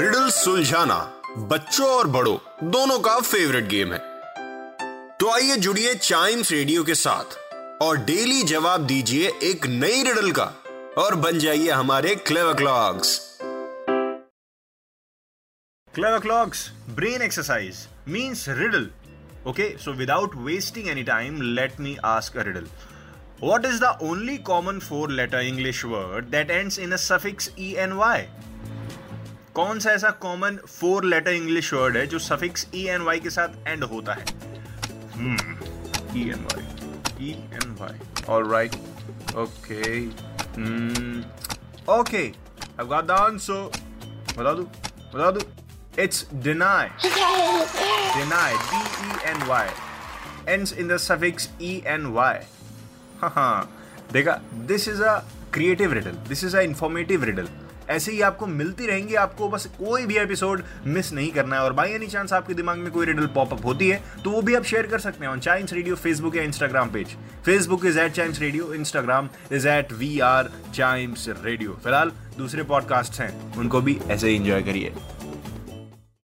Riddle सुलझाना बच्चों और बड़ों, दोनों का फेवरेट गेम है। तो आइए जुड़िए चाइम्स रेडियो के साथ और डेली जवाब दीजिए एक नई रिडल का और बन जाइए हमारे clever clocks clever clocks brain exercise means riddle okay so without wasting any time let me ask a riddle what is the only common four letter English word that ends in a suffix E N Y कौन सा ऐसा common four letter English word है जो suffix E N Y के साथ end होता है? E N Y E N Y all right okay okay I got the answer बता दू बता दू it's deny deny. D e n y. Ends in the suffix e n y. हाँ देखा this is a creative riddle this is a informative riddle ऐसे ही आपको मिलती रहेंगी, आपको बस कोई भी एपिसोड मिस नहीं करना है। और बाई एनी चांस आपके दिमाग में कोई रिडल पॉपअप होती है तो वो भी आप शेयर कर सकते हैं ऑन चाइम्स रेडियो फेसबुक या Instagram page Facebook is at Chimes Radio Instagram is at we are Chimes Radio फ़िलहाल दूसरे पॉडकास्ट हैं, उनको भी ऐसे ही इंजॉय करिए।